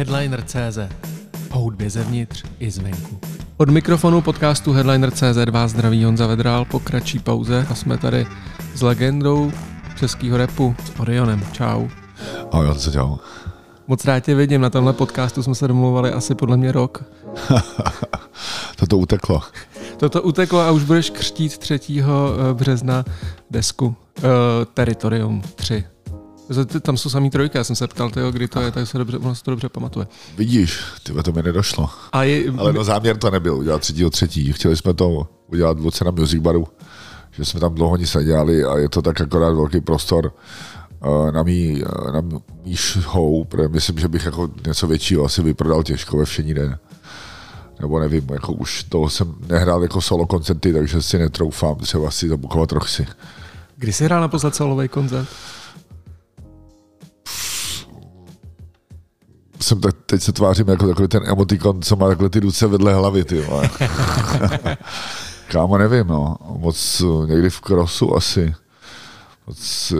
Headliner.cz O hudbě zevnitř i zvenku. Od mikrofonu podcastu Headliner.cz vás zdraví Honza Vedrál po kratší pauze a jsme tady s legendou českého repu, s Orionem. Čau. Ahoj, Honzo, čau. Moc rád tě vidím, na tomhle podcastu jsme se domluvali asi podle mě rok. Toto uteklo. Toto uteklo a už budeš křtít 3. března desku uh, Territorium 3. Tam jsou samý trojky, já jsem se ptal, tyjo, kdy to je, tak se dobře, ono se to dobře pamatuje. Vidíš, tyhle to mi nedošlo. A je, Ale no záměr to nebyl udělat třetího třetí. Chtěli jsme to udělat v Luce na Music Baru, že jsme tam dlouho nic nedělali a je to tak akorát velký prostor eh, na mý, eh, na mý show, protože myslím, že bych jako něco většího asi vyprodal těžko ve všení den. Nebo nevím, jako už toho jsem nehrál jako solo koncerty, takže si netroufám třeba si zabukovat roxy. Kdy jsi hrál naposled solový koncert? Jsem tak, teď se tvářím jako takový ten emotikon, co má takhle ty ruce vedle hlavy, ty. Kámo, nevím, no. Moc někdy v krosu asi. Moc,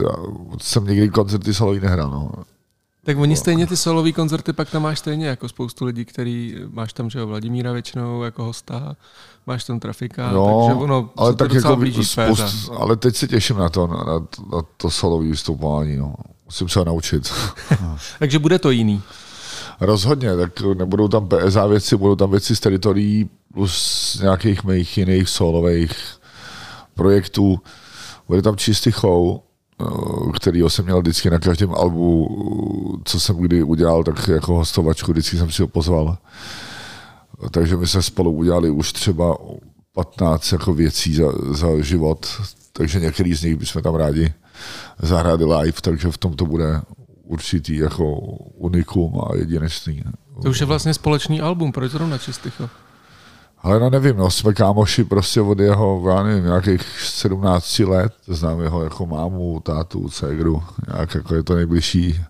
moc jsem někdy koncerty solový nehrál, no. Tak oni stejně ty solový koncerty pak tam máš stejně jako spoustu lidí, který máš tam, že jo, Vladimíra většinou jako hosta, máš tam trafika, no, takže ono ale se tak jako blíží spoust, ale teď se těším na to, na, na, na to solový vystupování, no. Musím se naučit. takže bude to jiný. Rozhodně, tak nebudou tam PSA věci, budou tam věci z teritorií plus nějakých mých jiných solových projektů. Bude tam čistý show, který jsem měl vždycky na každém albu, co jsem kdy udělal, tak jako hostovačku, vždycky jsem si ho pozval. Takže my jsme spolu udělali už třeba 15 jako věcí za, za život, takže některý z nich bychom tam rádi zahráli live, takže v tom to bude určitý jako unikum a jedinečný. To už je vlastně společný album, proč zrovna Čistycho? Ale no nevím, no, jsme kámoši prostě od jeho, já nevím, nějakých 17 let, znám jeho jako mámu, tátu, ségru, nějak jako je to nejbližší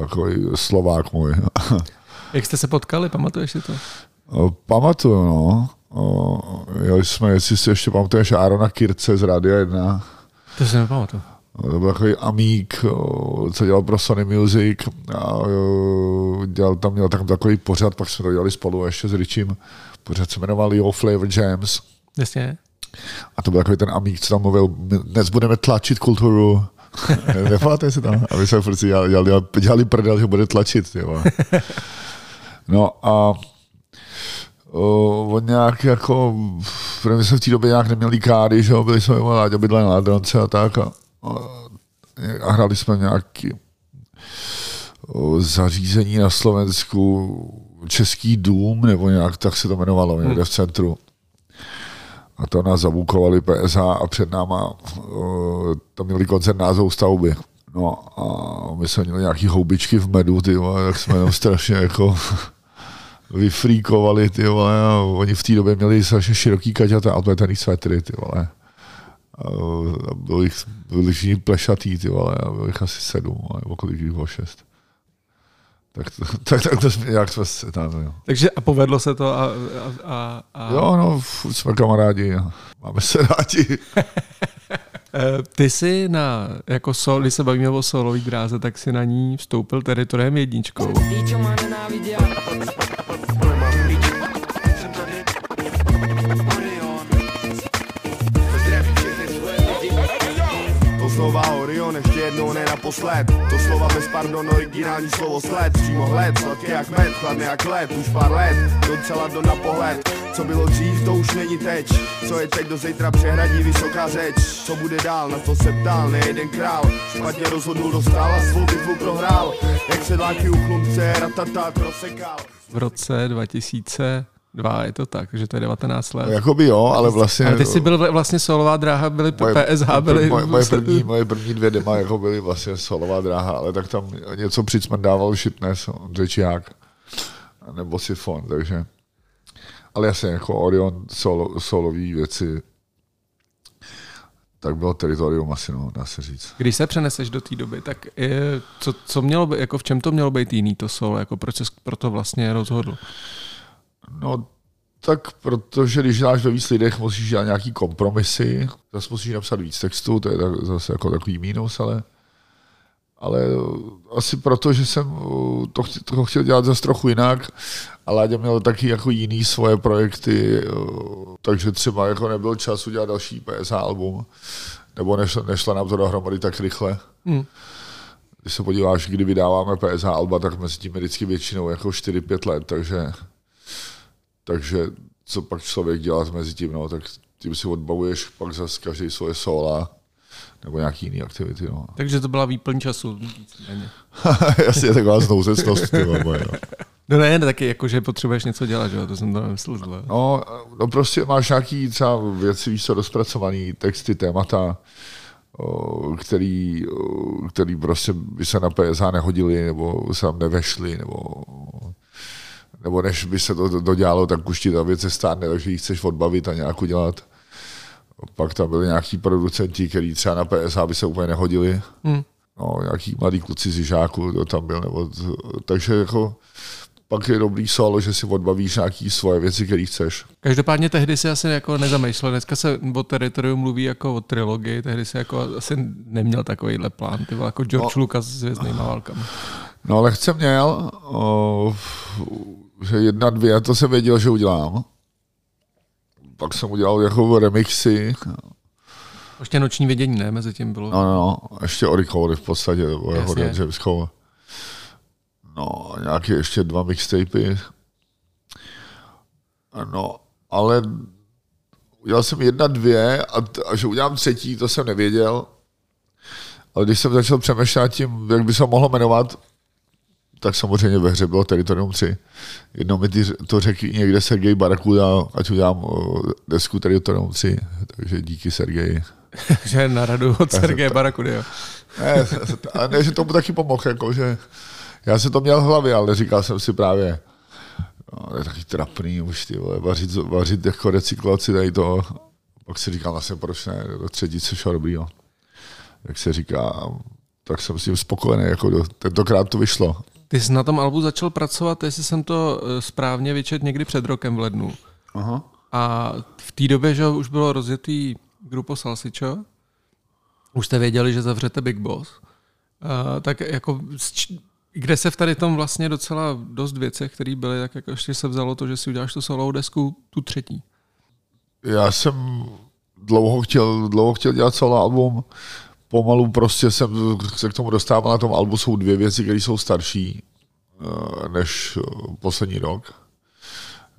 jako Slovák můj. Jak jste se potkali, pamatuješ si to? Pamatuju, no. Jeli jsme, jestli si ještě pamatuješ, Arona Kirce z Rádia 1. To si nepamatuju. To byl takový amík, co dělal pro Sony Music a dělal tam, měl tam takový pořad, pak jsme to dělali spolu ještě s Richim. Pořad se jmenoval Yo Flavor Jams. Jasně. A to byl takový ten amík, co tam mluvil, dnes budeme tlačit kulturu. Nepamatuješ si tam? A my jsme prostě dělali, dělali, dělali prdel, že bude tlačit. Jo. No a Uh, on nějak jako, my jsme v té době nějak neměli kády, že jo, byli jsme mladí, bydleli na Ladronce a tak a, a hráli jsme nějaký zařízení na Slovensku, Český dům, nebo nějak tak se to jmenovalo, někde v centru. A to nás zabukovali PSA a před náma tam měli koncert názov stavby. No a my jsme měli nějaký houbičky v medu, ty vole, tak jsme tam strašně jako vyfríkovali, ty vole, a oni v té době měli strašně široký kaťata a opletený svetry, ty vole. A bylo jich, byli všichni plešatý, ty vole, a bylo jich asi sedm, nebo kolik jich bylo šest. Tak, to, tak, tak to jsme, jak jsme se tam, jo. Takže a povedlo se to a... a, a, a... Jo, no, furt jsme kamarádi, a máme se rádi. Ty jsi na, jako sol, když se bavíme o solový dráze, tak si na ní vstoupil teritoriem jedničkou. Naposled. To slova bez pardon, originální slovo sled. Přímo hled, sladký jak med, chladný jak led Už pár let, docela do na pohled. Co bylo dřív, to už není teď. Co je teď do zítra přehradí vysoká řeč. Co bude dál, na to se ptal nejeden král. Špatně rozhodnul, dostal a svou bitvu prohrál. Jak sedláky u chlumce, ratata prosekal. V roce 2000 dva, je to tak, že to je 19 let. Jakoby jo, ale vlastně... Ale ty jsi byl vlastně solová dráha, byly moje, PSH, byly... Moje, moje, první, moje první dvě dema jako byly vlastně solová dráha, ale tak tam něco přicmrdával Shipness, Řečiák, nebo Sifon, takže... Ale jasně, jako Orion solo, solový věci, tak bylo teritorium asi, no, dá se říct. Když se přeneseš do té doby, tak je, co, co mělo jako v čem to mělo být jiný to solo, jako proč jsi pro to vlastně rozhodl? No, tak protože když děláš ve víc lidech, musíš dělat nějaký kompromisy, zase musíš napsat víc textu, to je tak, zase jako takový mínus, ale ale asi proto, že jsem to, to chtěl dělat zase trochu jinak a Láďa měl taky jako jiný svoje projekty, takže třeba jako nebyl čas udělat další PSH album, nebo nešlo, nešlo nám to dohromady tak rychle. Hmm. Když se podíváš, kdy vydáváme PSH alba, tak mezi tím vždycky většinou jako 4-5 let, takže, takže co pak člověk dělá mezi tím, no, tak tím si odbavuješ pak zase každý svoje sola nebo nějaký jiný aktivity. No. Takže to byla výplň času. Jasně, taková znouzecnost. no. No ne, taky jako, že potřebuješ něco dělat, že? to jsem to nemyslel zle. No, no prostě máš nějaký třeba věci, víš co, rozpracovaný texty, témata, který, který prostě by se na PSH nehodili, nebo se tam nevešli, nebo nebo než by se to dodělalo, tak už ti ta věc se stane, takže ji chceš odbavit a nějak udělat. Pak tam byli nějaký producenti, kteří třeba na PSA by se úplně nehodili. Hmm. No, nějaký mladý kluci z žáku, to tam byl. Nebo, takže jako pak je dobrý solo, že si odbavíš nějaký svoje věci, které chceš. Každopádně tehdy si asi jako nezamýšlel. Dneska se o teritoriu mluví jako o trilogii, tehdy si jako asi neměl takovýhle plán, ty jako George no, Lucas s hvězdnýma válkami. No ale chce měl, o, že jedna, dvě, to jsem věděl, že udělám pak jsem udělal jako remixy. Ještě noční vidění, ne? Mezi tím bylo. No, no, no. ještě Orikory v podstatě, nebo jeho Dřevskou. No, nějaké ještě dva mixtapy. No, ale udělal jsem jedna, dvě a, a že udělám třetí, to jsem nevěděl. Ale když jsem začal přemýšlet tím, jak by se mohlo jmenovat, tak samozřejmě ve hře bylo Territorium 3. Jednou mi to řekl někde Sergej Barakuda, ať udělám desku Territorium 3, takže díky Sergeji. že na radu od Sergeje Barakudy, jo. ne, a ne, že tomu taky pomohl, jako, že já jsem to měl v hlavě, ale říkal jsem si právě, no, je taky trapný už, ty vole, vařit, vařit jako recyklaci tady to. Pak si říkal vlastně, proč ne, do třetice šel dobrý, jo. Jak se říká, tak jsem s tím spokojený, jako do, tentokrát to vyšlo. Ty jsi na tom albu začal pracovat, jestli jsem to eh, správně vyčet někdy před rokem v lednu. Aha. A v té době, že už bylo rozjetý grupo Salsičo, už jste věděli, že zavřete Big Boss, uh, tak jako kde se v tady tom vlastně docela dost věcech, které byly, tak jako ještě se vzalo to, že si uděláš tu solovou desku, tu třetí. Já jsem dlouho chtěl, dlouho chtěl dělat solo album, pomalu prostě jsem se k tomu dostával. Na tom albu jsou dvě věci, které jsou starší eh, než eh, poslední rok.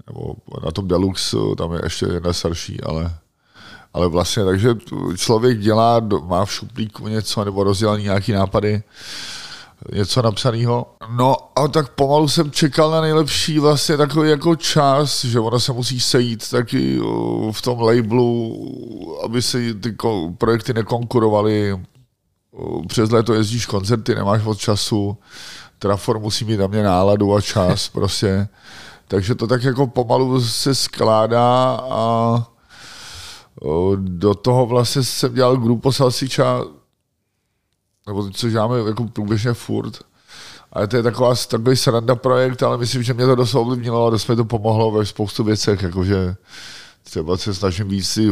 Nebo na tom Deluxe eh, tam je ještě jedna starší, ale, ale vlastně takže člověk dělá, má v šuplíku něco nebo rozdělaný nějaký nápady něco napsaného. No a tak pomalu jsem čekal na nejlepší vlastně takový jako čas, že ono se musí sejít taky v tom labelu, aby se ty projekty nekonkurovaly. Přes léto jezdíš koncerty, nemáš moc času, Trafor musí mít na mě náladu a čas prostě. Takže to tak jako pomalu se skládá a do toho vlastně jsem dělal grupo Salsiča nebo co děláme jako průběžně furt. Ale to je taková, takový sranda projekt, ale myslím, že mě to dost ovlivnilo a dost mi to pomohlo ve spoustu věcech, jakože třeba se snažím víc si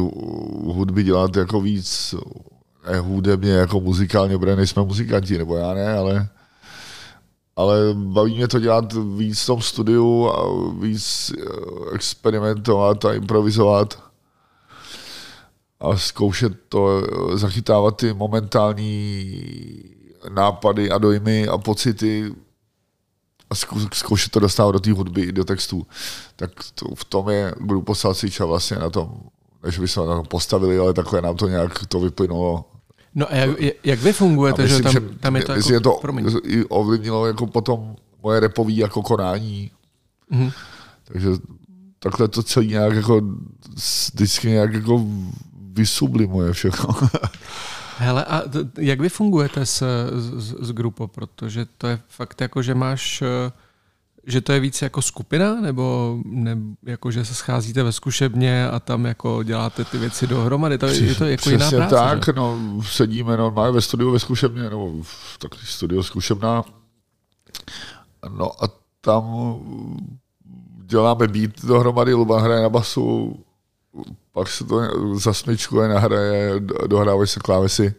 hudby dělat jako víc ne hudebně, jako muzikálně, protože nejsme muzikanti, nebo já ne, ale ale baví mě to dělat víc v tom studiu a víc eh, experimentovat a improvizovat a zkoušet to, zachytávat ty momentální nápady a dojmy a pocity a zkoušet to dostávat do té hudby i do textů. Tak to, v tom je grupo Salsiča vlastně na tom, než by se na tom postavili, ale takhle nám to nějak to vyplynulo. No a jak, jak vy fungujete, myslím, že tam, že tam je to jako, to promiň. ovlivnilo jako potom moje repový jako konání. Mm-hmm. Takže takhle to celý nějak jako vždycky nějak jako vysublimuje všechno. Hele, a jak vy fungujete s, s, s grupou? Protože to je fakt jako, že máš, eh, že to je víc jako skupina, nebo ne, jako, že se scházíte ve zkušebně a tam jako děláte ty věci dohromady? To, je to jako jiná práce, tak, že? no, sedíme normálně ve studiu ve zkušebně, nebo tak studio zkušebná. No a tam děláme beat dohromady, Luban hraje na basu, pak se to zasmičkuje, nahraje, dohrávají se klávesy.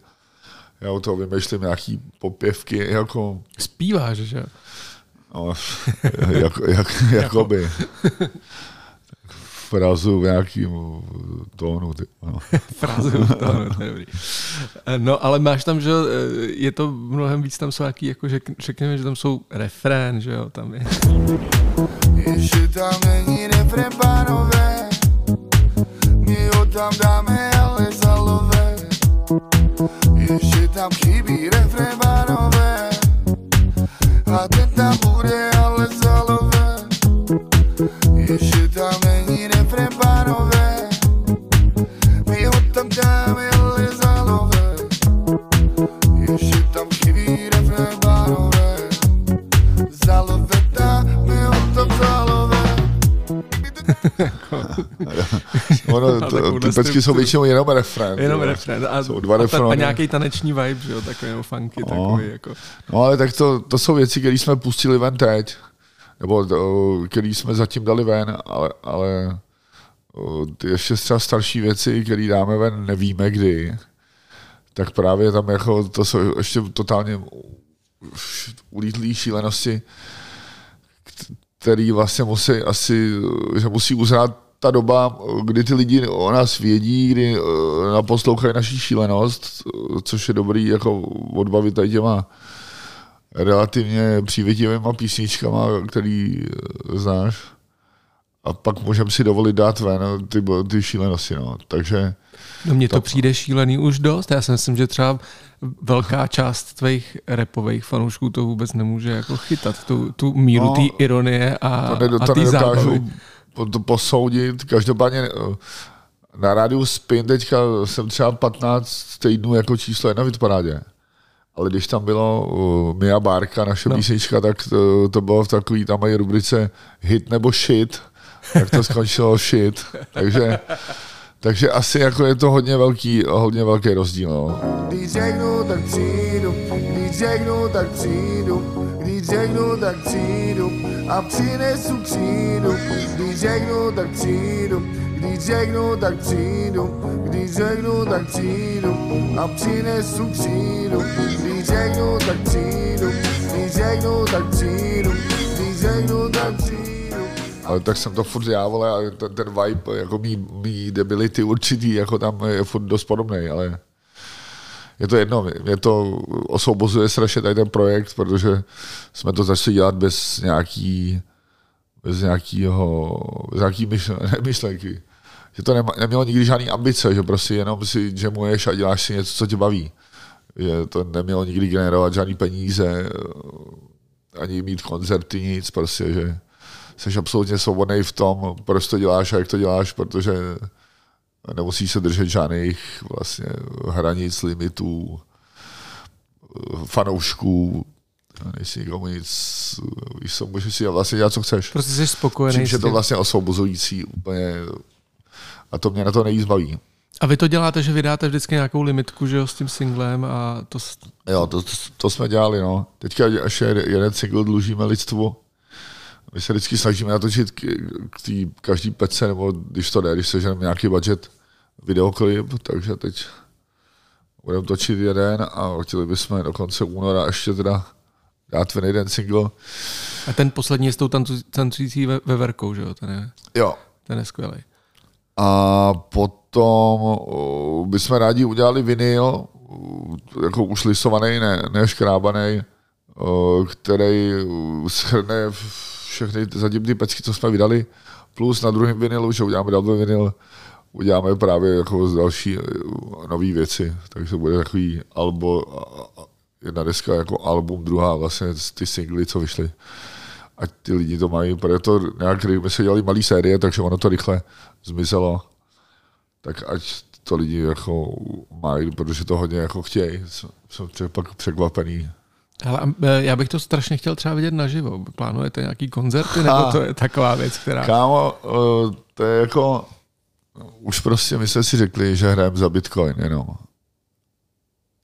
já u toho vymýšlím nějaký popěvky, jako, Zpíváš, že jo? no, jak, jak, jakoby. Frazu v nějakým tónu. Ty, no. Fráze to, no, to je dobrý. No, ale máš tam, že eh, je to mnohem víc, tam jsou nějaký, jako řek, řekněme, že tam jsou refrén, že jo, tam je. Ještě tam není refrén, pánové, tam dáme, ale zalové. Ještě tam chybí refrén, pánové, a ten tam bude, Ono, to, ty pecky jsou většinou jenom refrén. Jenom jo. refrén. A, Jsou dva a, ta- a nějaký taneční vibe, že jo, takový nebo funky, No. takový jako. No ale tak to, to jsou věci, které jsme pustili ven teď, nebo které jsme zatím dali ven, ale, ale ještě třeba starší věci, které dáme ven, nevíme kdy, tak právě tam jako, to jsou ještě totálně ulítlý šílenosti, který vlastně musí asi, že musí uzrát ta doba, kdy ty lidi o nás vědí, kdy eh, naposlouchají naší šílenost, což je dobrý jako odbavit tady těma relativně přívětivýma písničkama, který eh, znáš. A pak můžeme si dovolit dát ven ty, ty šílenosti. No. Takže No mně to To- přijde šílený už dost. Já si myslím, že třeba velká část tvých repových fanoušků to vůbec nemůže jako chytat, tu, tu míru No, té ironie a, to, ne, a to zábavy. nedokážu po- to posoudit. Každopádně eh, na rádiu Spin teďka jsem třeba 15 týdnů jako číslo jedna v hitparádě. Ale když tam bylo uh, Mia Bárka, naše No. písnička, tak to, to bylo v takový, tam mají rubrice hit nebo shit, tak to skončilo shit. Takže, takže asi jako je to hodně velký, hodně velký rozdíl. No. Když řeknu, tak přijdu, když řeknu, tak přijdu, řeknu, tak přijdu a přinesu křídu. Když řeknu, tak přijdu, když řeknu, tak přijdu, když řeknu, tak přijdu a přinesu křídu. Když řeknu, tak přijdu, když řeknu, tak přijdu, když řeknu, tak přijdu. Ale tak jsem to furt já, vole, a ten, ten vibe, jako mý, mý debility určitý, jako tam je furt dost podobný, ale je to jedno, mě to osvobozuje strašně tady ten projekt, protože jsme to začali dělat bez nějaký, bez nějakýho, bez nějaký myšlenky. Že to nema, nemělo nikdy žádný ambice, že prostě jenom si jamuješ a děláš si něco, co tě baví. Že to nemělo nikdy generovat žádný peníze, ani mít koncerty, nic, prostě, že jsi absolutně svobodný v tom, proč to děláš a jak to děláš, protože nemusíš se držet žádných vlastně hranic, limitů, fanoušků, nejsi nikomu nic, víš co, můžeš si vlastně dělat, co chceš. Prostě jsi spokojený s je to vlastně osvobozující úplně a to mě na to nejvíc baví. A vy to děláte, že vydáte vždycky nějakou limitku, že jo, s tím singlem a to, Jo, to, to, to jsme dělali, no. Teďka až jeden, jeden single dlužíme lidstvu. My se vždycky snažíme natočit k, k tý každý pece, nebo když to jde, když se ženeme nějaký budget videoklip, takže teď budeme točit jeden a chtěli bychom do konce února ještě teda dát ten jeden single. a ten poslední je s tou tancu- tancující ve, veverkou, že jo, ten je, Jo. ten je skvělý. A potom bychom rádi udělali vinyl, jako už lisovaný, ne, ne škrábaný, který shrne všechny ty pecky, co jsme vydali, plus na druhém vinilu, že uděláme double vinyl, uděláme právě jako z další nové věci, takže bude takový albo, a- a- jedna deska jako album, druhá vlastně ty singly, co vyšly. Ať ty lidi to mají, protože to nějak, my se dělali malý série, takže ono to rychle zmizelo. Tak ať to lidi jako mají, protože to hodně jako chtějí. Jsem- pak překvapený. Hele, e, já bych to strašně chtěl třeba vidět naživo. Plánujete nějaký koncerty, nebo to je taková věc, která... Kámo, eh, to je jako, už prostě my jsme si řekli, že hrajeme za bitcoin jenom.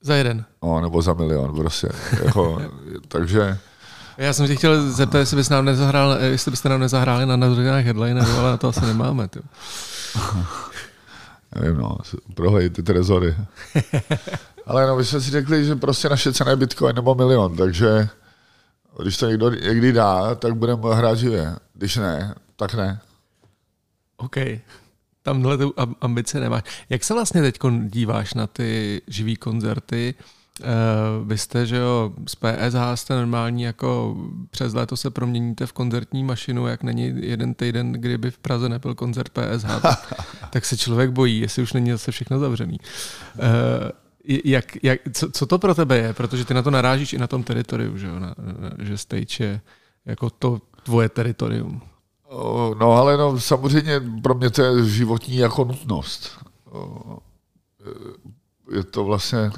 Za jeden. No, nebo za milion prostě. Jako, takže Já jsem tě chtěl zeptat, jestli, bys nám nezahrál, eh, jestli byste nám nezahráli na narozeninách headlineru, ale na to asi nemáme. Ty. Nevím, no, prohlej ty trezory. Ale no, my jsme si řekli, že prostě naše cena je Bitcoin nebo milion, takže když to někdo někdy dá, tak budeme hrát živě. Když ne, tak ne. OK. Tamhle tu ambice nemáš. Jak se vlastně teď díváš na ty živý koncerty? Uh, vy jste, že jo, z PSH jste normální, jako přes léto se proměníte v koncertní mašinu, jak není jeden týden, kdyby v Praze nebyl koncert PSH, tak, tak se člověk bojí, jestli už není zase všechno zavřený. Uh, jak, jak, co, co to pro tebe je? Protože ty na to narážíš i na tom teritoriu, že, jo? Na, na, že stage je jako to tvoje teritorium. No ale no, samozřejmě pro mě to je životní jako nutnost. Je to vlastně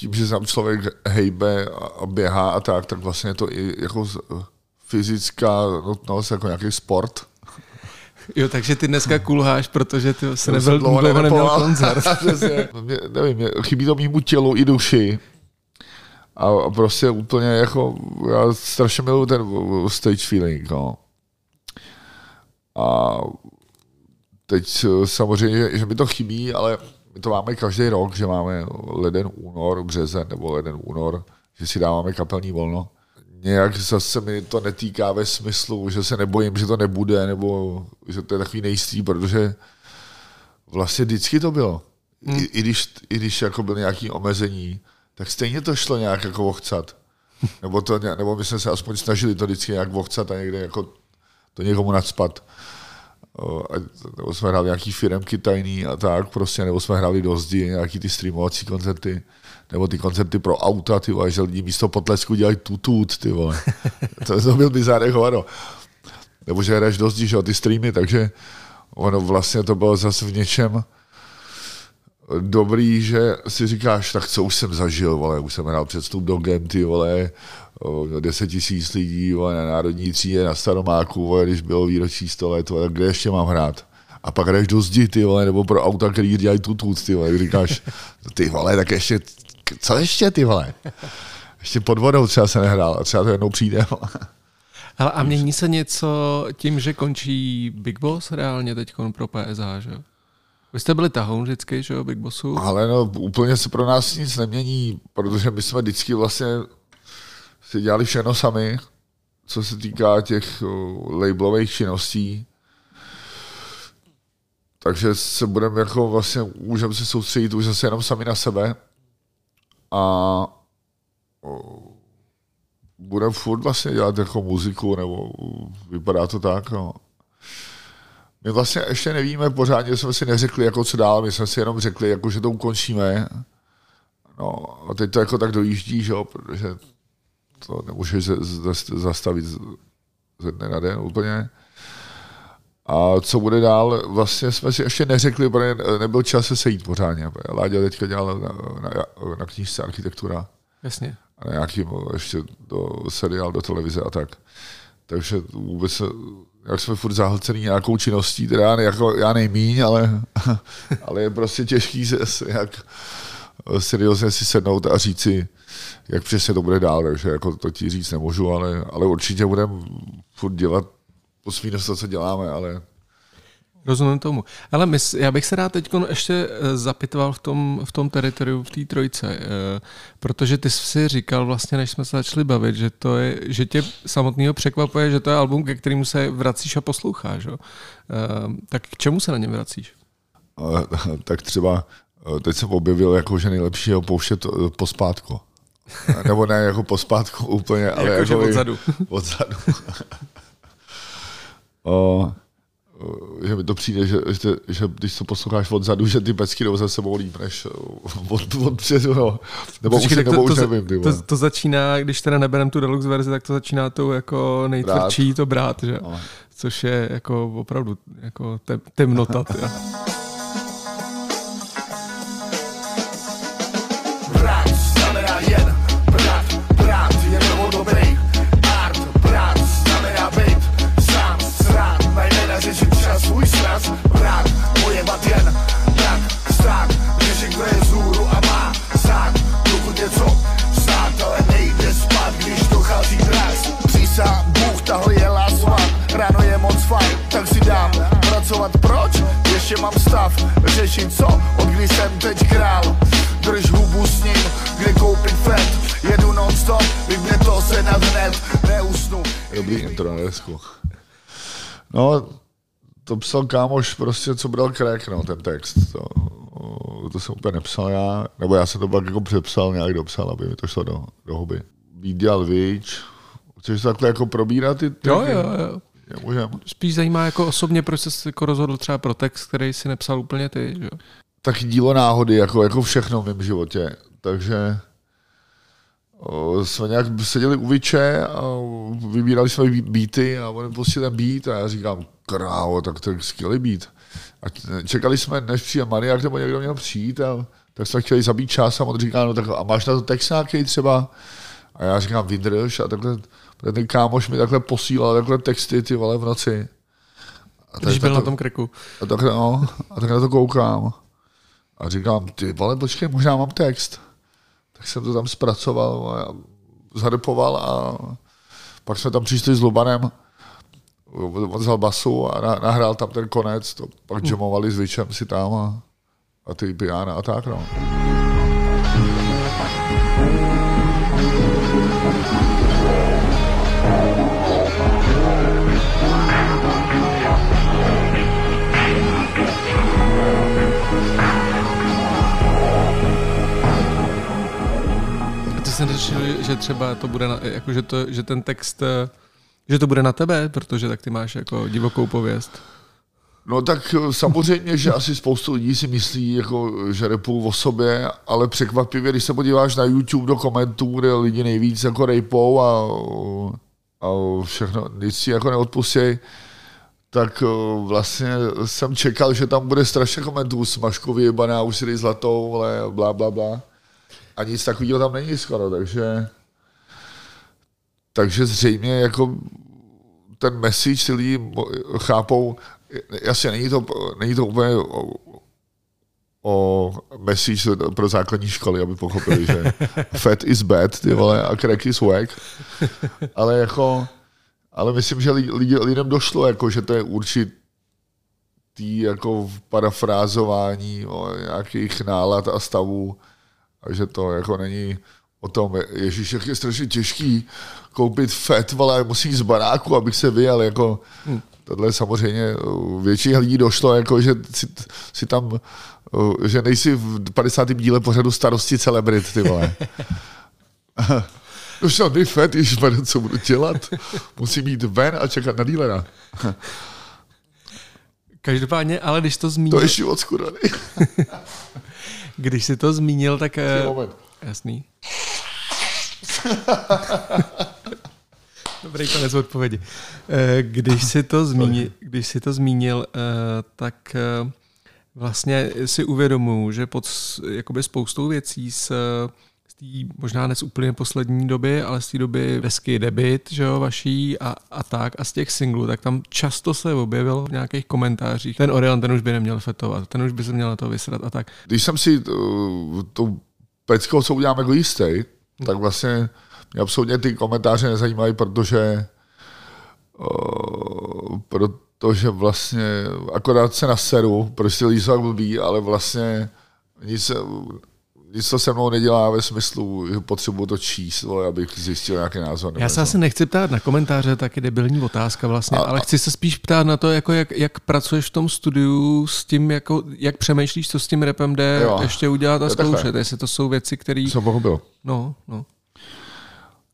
tím, že sám člověk hejbe a běhá a tak, tak vlastně je to i jako fyzická nutnost, jako nějaký sport. Jo, takže ty dneska kulháš, protože ty se nebyl dlouho, dlouho neměl koncert. mě, nevím, mě, chybí to mýmu tělu i duši. A, a prostě úplně jako, já strašně miluji ten stage feeling, no. A teď samozřejmě, že mi to chybí, ale my to máme každý rok, že máme leden, únor, březen nebo leden, únor, že si dáváme kapelní volno. Nějak zase mi to netýká ve smyslu, že se nebojím, že to nebude, nebo že to je takový nejistý, protože vlastně vždycky to bylo. Hmm. I, i, když, I když jako byl nějaký omezení, tak stejně to šlo nějak jako ochcat. Nebo, to, nebo my jsme se aspoň snažili to vždycky nějak ochcat a někde jako to někomu nadspat nebo jsme hráli nějaký firemky tajný a tak prostě, nebo jsme hráli do zdi, nějaký ty streamovací koncerty, nebo ty koncerty pro auta, ty vole, že lidi místo potlesku dělají tutut, ty vole. to, to byl bizár jako Nebo že hraješ do zdi, že ty streamy, takže ono vlastně to bylo zase v něčem dobrý, že si říkáš, tak co už jsem zažil, vole, už jsem hrál předstup do Genty, vole, 10 tisíc lidí vole, na národní třídě na Staromáku, vole, když bylo výročí 100 let, vole, kde ještě mám hrát? A pak jdeš do zdi, ty vole, nebo pro auta, který dělají tutut, ty vole, říkáš, ty vole, tak ještě, co ještě, ty vole? Ještě pod vodou třeba se nehrál a třeba to jednou přijde. Ale a mění se něco tím, že končí Big Boss reálně teď pro PSH, že vy jste byli tahoun vždycky, že jo, Big Bossu? Ale no, úplně se pro nás nic nemění, protože my jsme vždycky vlastně si dělali všechno sami, co se týká těch labelových činností. Takže se budeme jako vlastně, můžeme se soustředit už zase jenom sami na sebe a budeme furt vlastně dělat jako muziku, nebo vypadá to tak, no. My vlastně ještě nevíme pořádně, jsme si neřekli, jako co dál, my jsme si jenom řekli, jako, že to ukončíme. No a teď to jako tak dojíždí, že jo, protože to nemůžeš zastavit ze dne na den úplně. A co bude dál, vlastně jsme si ještě neřekli, protože nebyl čas se sejít pořádně. Láďa teďka dělal na, na, na knížce architektura. Jasně. A na nějaký ještě do seriál, do televize a tak. Takže vůbec jak jsme furt zahlcený nějakou činností, teda já, jako, já nejmíň, ale, ale je prostě těžký se, jak seriózně si sednout a říct si, jak přesně to bude dál, takže jako to ti říct nemůžu, ale, ale určitě budeme furt dělat po to, co děláme, ale Rozumím tomu. Ale my, já bych se rád teď ještě eh, zapitoval v tom, v tom teritoriu, v té trojce, eh, protože ty jsi si říkal vlastně, než jsme se začali bavit, že, to je, že tě samotného překvapuje, že to je album, ke kterému se vracíš a posloucháš. Jo? Eh, tak k čemu se na něm vracíš? Tak třeba teď jsem objevil, jako, že nejlepší je pouštět pospátku. Nebo ne jako pospátku úplně, ale jako, jako odzadu. odzadu. o, že mi to přijde, že, že, že když to posloucháš odzadu, že ty pecky jdou za sebou líp než od, od předu, no. Nebo Počkej, už, to, nebo to, už to, nevím. Ty to, to, začíná, když teda neberem tu deluxe verzi, tak to začíná tou jako nejtvrdší brát. to brát, že? No. Což je jako opravdu jako temnota. pracovat proč? Ještě mám stav, řešit co, od kdy jsem teď král Drž hubu s ním, kde koupit fet, Jedu non stop, vypne to se na hned, neusnu Dobrý intro, nevěřku. No, to psal kámoš prostě, co bral krek, no, ten text. To, to jsem úplně nepsal já, nebo já jsem to pak jako přepsal, nějak dopsal, aby mi to šlo do, do huby. Být dělal vič, Chceš takhle jako probírat ty? ty jo, jo, jo. Můžem. Spíš zajímá jako osobně, proč jsi jako rozhodl třeba pro text, který si nepsal úplně ty, že jo? taky dílo náhody, jako, jako všechno v mém životě. Takže o, jsme nějak seděli u Viče a vybírali jsme beaty a on pustil ten beat a já říkám, krávo, tak to je skvělý beat. A čekali jsme, než přijde maniak nebo někdo měl přijít a tak jsme chtěli zabít čas a on říká, no tak a máš na to text nějaký třeba? A já říkám, vydrž a takhle, ten kámoš mi takhle posílal takhle texty ty vole v noci. A Když byl na tom kreku. A takhle, no, a tak na to koukám. A říkám, ty vole, počkej, možná mám text. Tak jsem to tam zpracoval a zarepoval a pak jsme tam přišli s Lubanem, on vzal basu a nahrál tam ten konec, to pak jamovali s Vičem si tam a, a ty piana a tak, no. Jsem řešil, že třeba to bude, na, jako že, to, že ten text, eh, že to bude na tebe, protože tak ty máš jako divokou pověst. No tak eh, samozřejmě, že asi spoustu lidí si myslí, jako, že repu o sobě, ale překvapivě, když se podíváš na YouTube do komentů, kde lidi nejvíc jako repou a, a všechno, nic si jako neodpustí, tak eh, vlastně jsem čekal, že tam bude strašně komentů, smažku vyjebaná, už zlatou, ale bla, bla, bla a nic takového tam není skoro, takže takže zřejmě jako ten message ty lidi chápou, jasně není to, není to úplně o, o message pro základní školy, aby pochopili, že fat is bad, ty vole, a crack is wack, ale jako, ale myslím, že lidi, lidem došlo, jako, že to je určitý jako parafrázování o nějakých nálad a stavů, a že to jako není o tom, ježíš, jak je strašně těžký koupit fet, ale musí z baráku, abych se vyjel, jako hmm. tohle samozřejmě větší lidí došlo, jako že si, si tam, že nejsi v 50. díle pořadu starosti celebrit, ty vole. Došel mi fet, ježiš, co budu dělat? Musím jít ven a čekat na dílera. Každopádně, ale když to zmíníš... To je život skurvený. Když jsi to zmínil, tak... Eh, moment. Jasný. Dobrý konec odpovědi. Eh, když si to zmínil, když si to zmínil eh, tak vlastně si uvědomuji, že pod jakoby spoustou věcí s té možná ne z úplně poslední doby, ale z té doby desky debit, že jo, vaší a, a tak a z těch singlů, tak tam často se objevilo v nějakých komentářích, ten Orion, ten už by neměl fetovat, ten už by se měl na to vysrat a tak. Když jsem si uh, tu peckou, co udělám jako jistý, tak vlastně mě absolutně ty komentáře nezajímají, protože uh, protože vlastně akorát se naseru, prostě lidi jsou blbý, ale vlastně nic, nic to se mnou nedělá ve smyslu, že potřebuji to číst, abych zjistil nějaký názor. Já se asi nechci ptát na komentáře, tak je debilní otázka vlastně, a, ale chci se spíš ptát na to, jako jak, jak pracuješ v tom studiu s tím, jako, jak přemýšlíš, co s tím repem jde jo, ještě udělat a zkoušet, jestli to jsou věci, které... Jsem pochopil. No, no.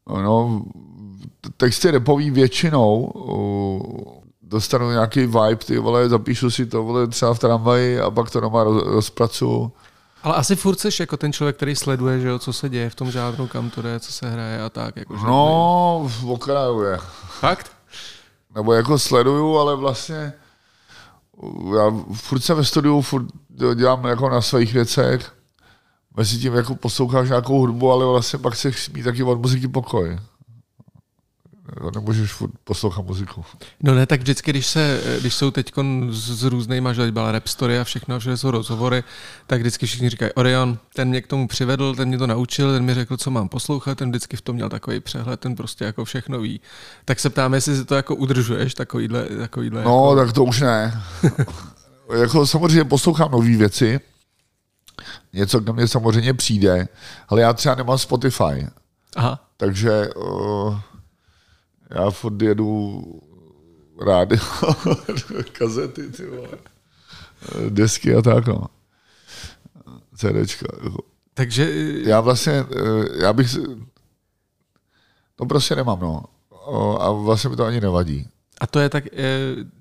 No, texty repový většinou dostanu nějaký vibe, ty vole, zapíšu si to, vole, třeba v tramvaji a pak to doma rozpracuju. Ale asi furt jsi jako ten člověk, který sleduje, že jo, co se děje v tom žádru, kam to jde, co se hraje a tak. Jako, no, okrajuje. Fakt? Nebo jako sleduju, ale vlastně já furt jsem ve studiu, furt dělám jako na svých věcech. Mezi tím jako posloucháš nějakou hudbu, ale vlastně pak chceš mít taky od muziky pokoj nemůžeš furt poslouchat muziku. No ne, tak vždycky, když, se, když jsou teď s, s různýma, že byla rap story a všechno, že jsou rozhovory, tak vždycky všichni říkají, Orion, ten mě k tomu přivedl, ten mě to naučil, ten mi řekl, co mám poslouchat, ten vždycky v tom měl takový přehled, ten prostě jako všechno ví. Tak se ptám, jestli si to jako udržuješ, takovýhle, takovýhle No, jako... tak to už ne. jako samozřejmě poslouchám nové věci, něco k mě samozřejmě přijde, ale já třeba nemám Spotify. Aha. Takže uh, já furt jedu rádio, kazety, ty vole. desky a tak, no. CDčka. Jako. Takže Já vlastně, eh, já bych, to prostě nemám, no. A vlastně mi to ani nevadí. a to je tak,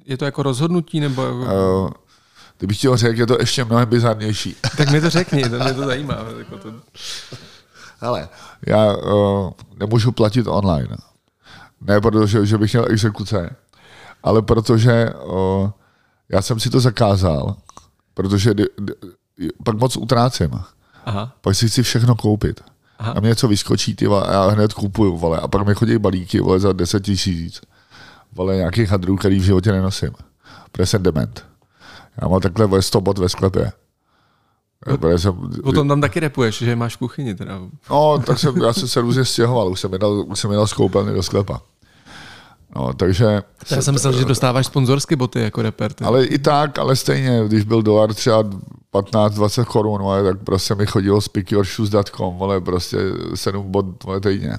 je, to jako rozhodnutí, nebo Uh, Kdybych ti ho řekl, je to ještě mnohem bizarnější. tak mi to řekni, to mě to zajímá. Jako to, Ale já uh, nemůžu platit online. Ne protože že bych měl exekuce, ale protože uh, já jsem si to zakázal, protože d- d- pak moc utrácím. aha, Pak si chci všechno koupit. Aha. A mě něco vyskočí, ty vole, a já hned kupuju, vole. A pak mi chodí balíky, vole, za 10 tisíc. Vole, nějakých hadrů, který v životě nenosím. Protože jsem dement. Já mám takhle vole 100 bot ve sklepě. Protože jsem, potom tam taky repuješ, že máš kuchyni teda. No, tak jsem, já jsem se různě stěhoval, už jsem je dal, už jsem je dal z koupelny do sklepa. No, takže, Já jsem myslel, že dostáváš sponzorské boty jako reper. ty. ale i tak, ale stejně, když byl dolar třeba 15-20 korun, vole, tak prostě mi chodilo z pickyourshoes.com, vole, prostě 7 bod vole, týdně.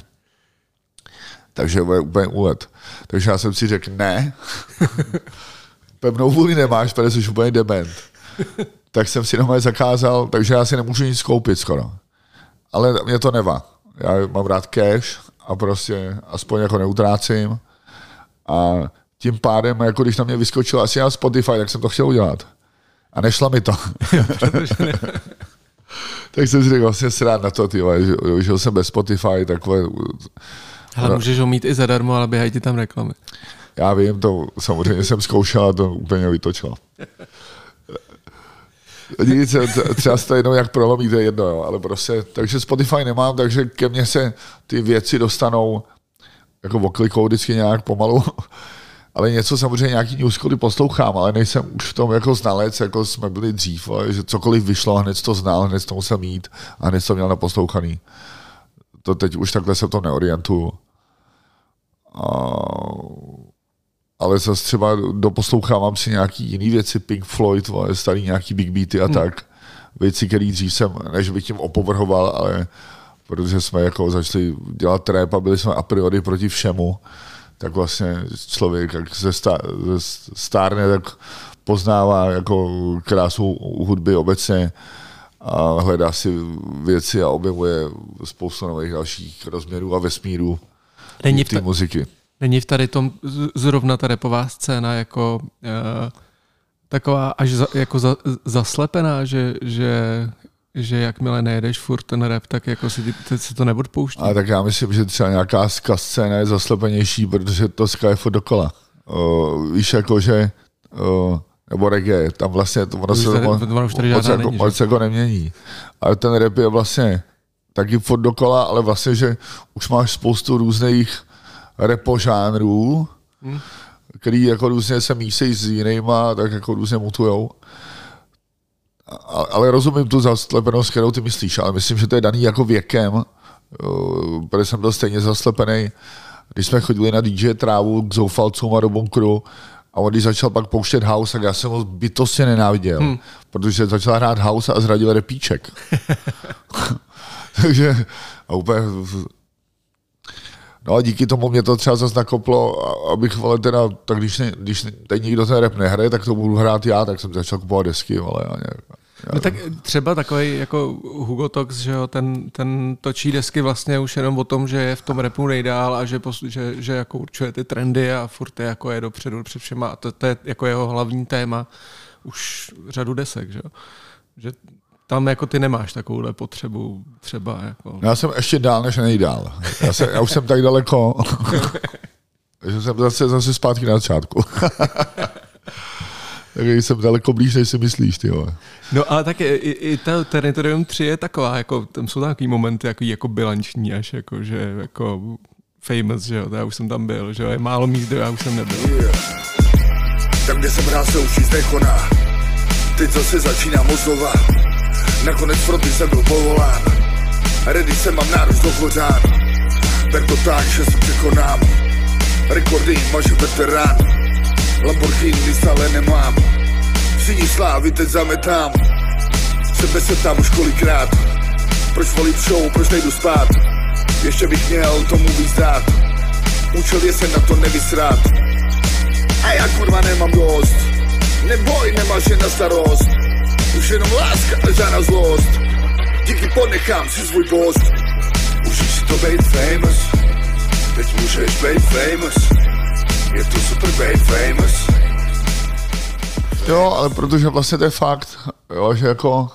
Takže vole, úplně úlet. Takže já jsem si řekl, ne, pevnou vůli nemáš, protože jsi úplně dement. Tak jsem si doma zakázal, takže já si nemůžu nic koupit skoro. Ale mě to nevá. Já mám rád cash a prostě aspoň jako neutrácím. A tím pádem, jako když na mě vyskočilo asi na Spotify, tak jsem to chtěl udělat. A nešlo mi to. tak jsem si řekl, vlastně srát na to, ty že jsem bez Spotify, takové, Ale můžeš ho mít i zadarmo, ale běhají ti tam reklamy. já vím, to samozřejmě jsem zkoušel a to úplně vytočilo. Nic, třeba to jednou jak prolomí, to je jedno, jo, ale prostě, takže Spotify nemám, takže ke mně se ty věci dostanou jako oklikou vždycky nějak pomalu, ale něco samozřejmě nějaký newscody poslouchám, ale nejsem už v tom jako znalec, jako jsme byli dřív, že cokoliv vyšlo, hned to znal, hned to musel mít a hned to měl naposlouchaný. To teď už takhle se v tom neorientuju. A ale zase třeba doposlouchávám si nějaký jiný věci, Pink Floyd, vole, starý nějaký Big Beaty a tak. Věci, které dřív jsem, než bych tím opovrhoval, ale protože jsme jako začali dělat trap a byli jsme a priori proti všemu, tak vlastně člověk, jak se stá- se stárne, tak poznává jako krásu hudby obecně a hledá si věci a objevuje spoustu nových dalších rozměrů a vesmírů Není v, té muziky. Není v tady tom zrovna ta repová scéna jako uh, taková až za, jako za, zaslepená, že, že, že jakmile nejedeš furt ten rap, tak jako si, ty, se to neodpouští. Ale tak já myslím, že třeba nějaká ska scéna je zaslepenější, protože to ska je furt dokola. Uh, víš, jako že uh, nebo reggae, tam vlastně to, ono se tady- ono už tady moc, jako, není, moc jako nemění. Ale ten rap je vlastně taky furt dokola, ale vlastně, že už máš spoustu různých repožánrů, Hmm. který jako různě se mísejí s jinýma, tak jako různě mutujou. Ale rozumím tu zaslepenost, kterou ty myslíš, ale myslím, že to je daný jako věkem, protože jsem byl stejně zaslepený, když jsme chodili na DJ Trávu k zoufalcům a do bunkru a on když začal pak pouštět house, tak já jsem ho bytostně nenáviděl, hmm. protože začal hrát house a zradil repíček. Takže a úplně No a díky tomu mě to třeba zase nakoplo, a- abych, vole, teda, tak když, ne, když teď nikdo ten rap nehraje, tak to budu hrát já, tak jsem začal kupovat desky, vole, a nějak, No tak třeba takový jako Hugo Tox, že jo, ten, ten točí desky vlastně už jenom o tom, že je v tom repu nejdál a že, pos, že, že jako určuje ty trendy a furt je jako je dopředu před všema a to, to je jako jeho hlavní téma už řadu desek, že jo. Že tam jako ty nemáš takovouhle potřebu třeba jako... Já jsem ještě dál, než nejdál. Já, se, já už jsem tak daleko, že jsem zase, zase zpátky na začátku. tak jsem daleko blíž, než si myslíš, ty vole. No ale tak i, i, i ta Territorium 3 je taková, jako, tam jsou takový momenty jako, jako bilanční až, jako, že jako famous, že jo, já už jsem tam byl, že jo, je málo míst, kde já už jsem nebyl. Tam, kde jsem hrál, se už nic nekoná. Teď zase začínám od znova. Nakonec fronty jsem byl povolán. Ready jsem mám nárůst do chořán. Ber to tak, že se překonám. Rekordy maže veterán. Lamborghini stále nemám. Všichni slávy teď zametám. Sebe se tam už kolikrát. Proč volit show, proč nejdu spát? Ještě bych měl tomu víc dát. Účel je se na to nevysrát A já kurva nemám dost Neboj, nemáš je na starost Už jenom láska žádná zlost. Díky ponechám si svůj post. Užij si to být famous. Teď můžeš být famous. Je to super být famous. Jo, ale protože vlastně to je fakt, jo, že jako,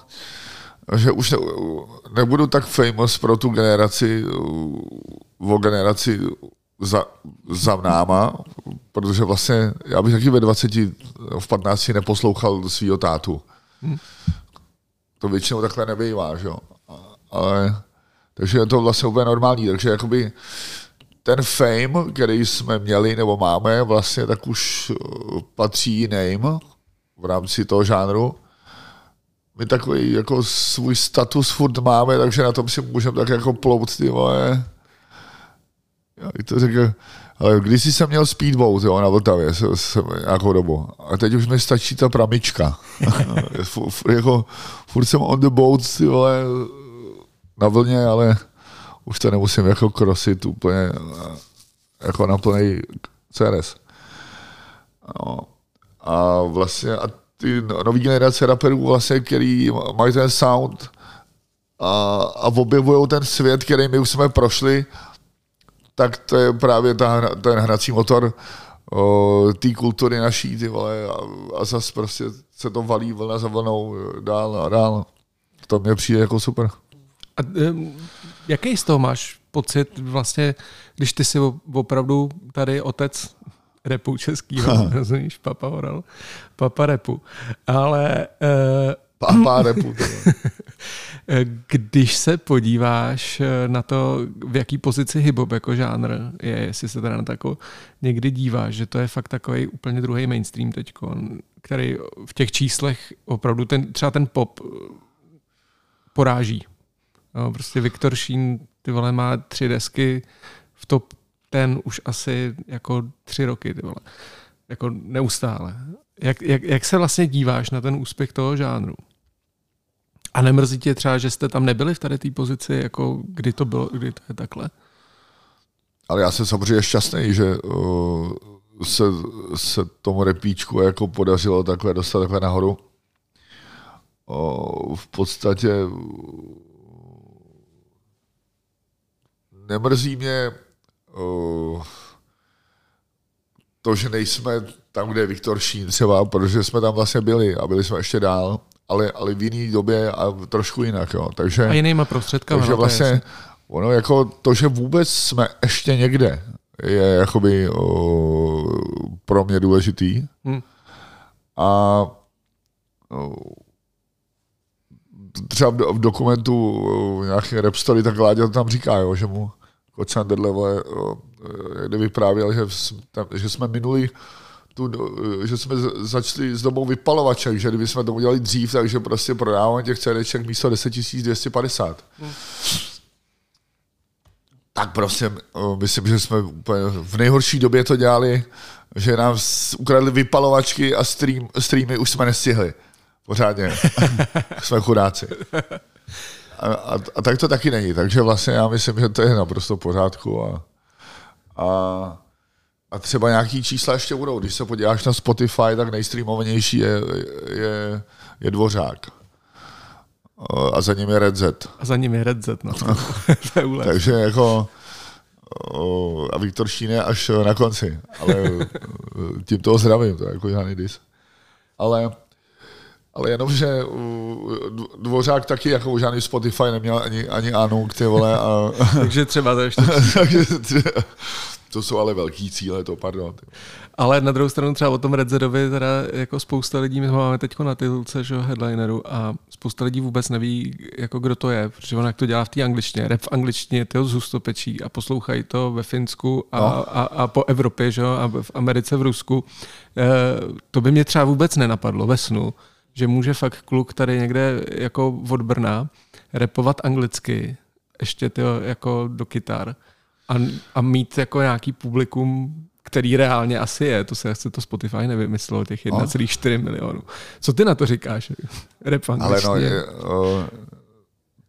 že už ne, nebudu tak famous pro tu generaci, o generaci za, za náma, protože vlastně já bych taky ve 20, v 15 neposlouchal svýho tátu. Hmm. To většinou takhle nebývá, že jo. Ale, takže je to vlastně úplně normální, takže jakoby ten fame, který jsme měli nebo máme, vlastně tak už patří jiným, v rámci toho žánru. My takový jako svůj status furt máme, takže na tom si můžeme tak jako plout ty vole. Jak to řekl, když jsem měl speedboat jo, na Vltavě jsem, jsem nějakou dobu. A teď už mi stačí ta pramička. jako, furt jsem on the boat ty vole, na vlně, ale už to nemusím jako krosit úplně jako na plný CRS. No a vlastně a ty nový generace raperů, vlastně, který mají ten sound a, a objevují ten svět, který my už jsme prošli, tak to je právě ta, ten hrací motor té kultury naší, ty vole, a, a zase prostě se to valí vlna za vlnou dál a dál. To mě přijde jako super. A jaký z toho máš pocit vlastně, když ty jsi opravdu tady otec repu českýho, rozumíš, Papa Oral, Papa repu. Ale... Uh, Papa repu. Když se podíváš eh, na to, v jaký pozici hip jako žánr je, jestli se teda na to jako někdy díváš, že to je fakt takový úplně druhý mainstream teď, který v těch číslech opravdu ten, třeba ten pop eh, poráží. No, prostě Viktor Šín, ty vole, má tři desky v top ten už asi jako tři roky, ty vole. Jako neustále. Jak, jak, jak se vlastně díváš na ten úspěch toho žánru? A nemrzí tě třeba, že jste tam nebyli v tady té pozici, jako kdy to bylo, kdy to je takhle? Ale já jsem samozřejmě šťastný, že uh, se, se tomu repíčku jako podařilo takhle dostat takhle nahoru. Uh, v podstatě nemrzí mě uh, to, že nejsme tam, kde je Viktor Šín třeba, protože jsme tam vlastně byli a byli jsme ještě dál, ale, ale v jiné době a trošku jinak. Jo. Takže, a jinýma prostředkami. Takže no, vlastně ono jako to, že vůbec jsme ještě někde, je jakoby o, pro mě důležitý. Hmm. A o, třeba v, dokumentu nějaké rap story, tak Láďa to tam říká, jo, že mu Kočanderle, vole, kde vyprávěl, že, že jsme minuli tu, že jsme začali s dobou vypalovaček, že kdyby jsme to udělali dřív, takže prostě prodáváme těch CDček místo 10 250. Hmm. Tak prostě, myslím, že jsme úplně v nejhorší době to dělali, že nám ukradli vypalovačky a stream, streamy už jsme nestihli. Pořádně. jsme chudáci. A, a, a tak to taky není. Takže vlastně já myslím, že to je naprosto v pořádku. A, a, a třeba nějaký čísla ještě budou. Když se podíváš na Spotify, tak nejstreamovanější je, je, je Dvořák. A za ním je Red Z. A za ním je Red Z, no. to je Takže jako a Viktor Šíne až na konci. Ale tím toho zdravím, to je jako žádný dis. Ale ale jenom, že Dvořák taky jako žádný Spotify neměl ani, ani Anu, ty vole. A, takže třeba to ještě... takže to jsou ale velký cíle, to pardon. Ale na druhou stranu třeba o tom Red Zedovi teda jako spousta lidí, my ho máme teď na titulce, že headlineru a spousta lidí vůbec neví, jako kdo to je, protože on jak to dělá v té angličtině, rap v angličtině, ty ho z hustopečí a poslouchají to ve Finsku a, no. a, a, po Evropě, že? a v Americe, v Rusku. E, to by mě třeba vůbec nenapadlo ve snu že může fakt kluk tady někde jako od Brna repovat anglicky, ještě ty jako do kytar a, a mít jako nějaký publikum, který reálně asi je, to se, se to Spotify nevymyslelo, těch 1,4 no. milionů. Co ty na to říkáš? Rap Ale no, je, o,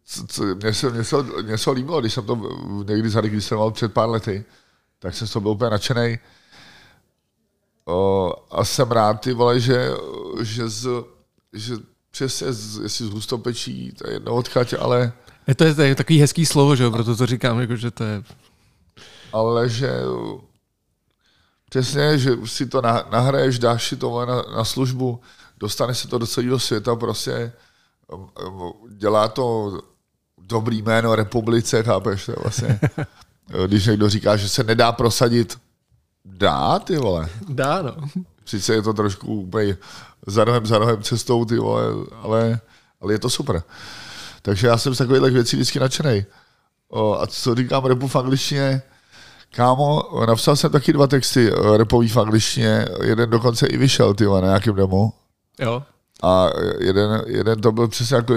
co, co, mě, se, mě, se, mě se líbilo, když jsem to někdy zaregistroval před pár lety, tak jsem z toho byl úplně nadšený. O, a jsem rád, ty vole, že, že, z, že přesně, z, jestli z hustopečí, to je jedno odchať, ale... Je to, je, to je takový hezký slovo, že jo, proto to říkám, jako, že to je... Ale že přesně, že si to nahraješ, dáš si to na, na službu, dostane se to do celého světa, prostě dělá to dobrý jméno republice, chápeš, to vlastně. Když někdo říká, že se nedá prosadit, dá, ty vole. Dá, no. Sice je to trošku úplně za rohem, za rohem cestou, ty vole, ale, ale je to super. Takže já jsem z takových věcí vždycky nadšený. a co říkám repu v angličtině, kámo, napsal jsem taky dva texty repový v angličtině, jeden dokonce i vyšel, ty na nějakém demo. Jo. A jeden, jeden to byl přesně jako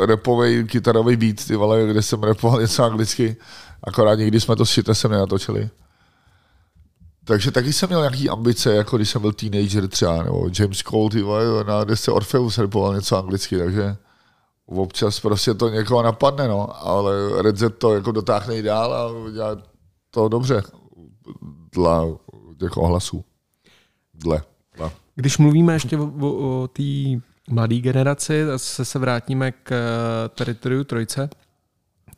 repový kytarový beat, ty vole, kde jsem repoval něco anglicky, akorát někdy jsme to s Šitesem nenatočili. Takže taky jsem měl nějaký ambice, jako když jsem byl teenager třeba, nebo James Cole, ty vole, na desce Orpheus repoval něco anglicky, takže občas prostě to někoho napadne, no, ale Red Z to jako dotáhne dál a dělá to dobře dle jako hlasů. Dle. dle. Když mluvíme ještě o, o, o té mladé generaci, zase se vrátíme k uh, teritoriu Trojce,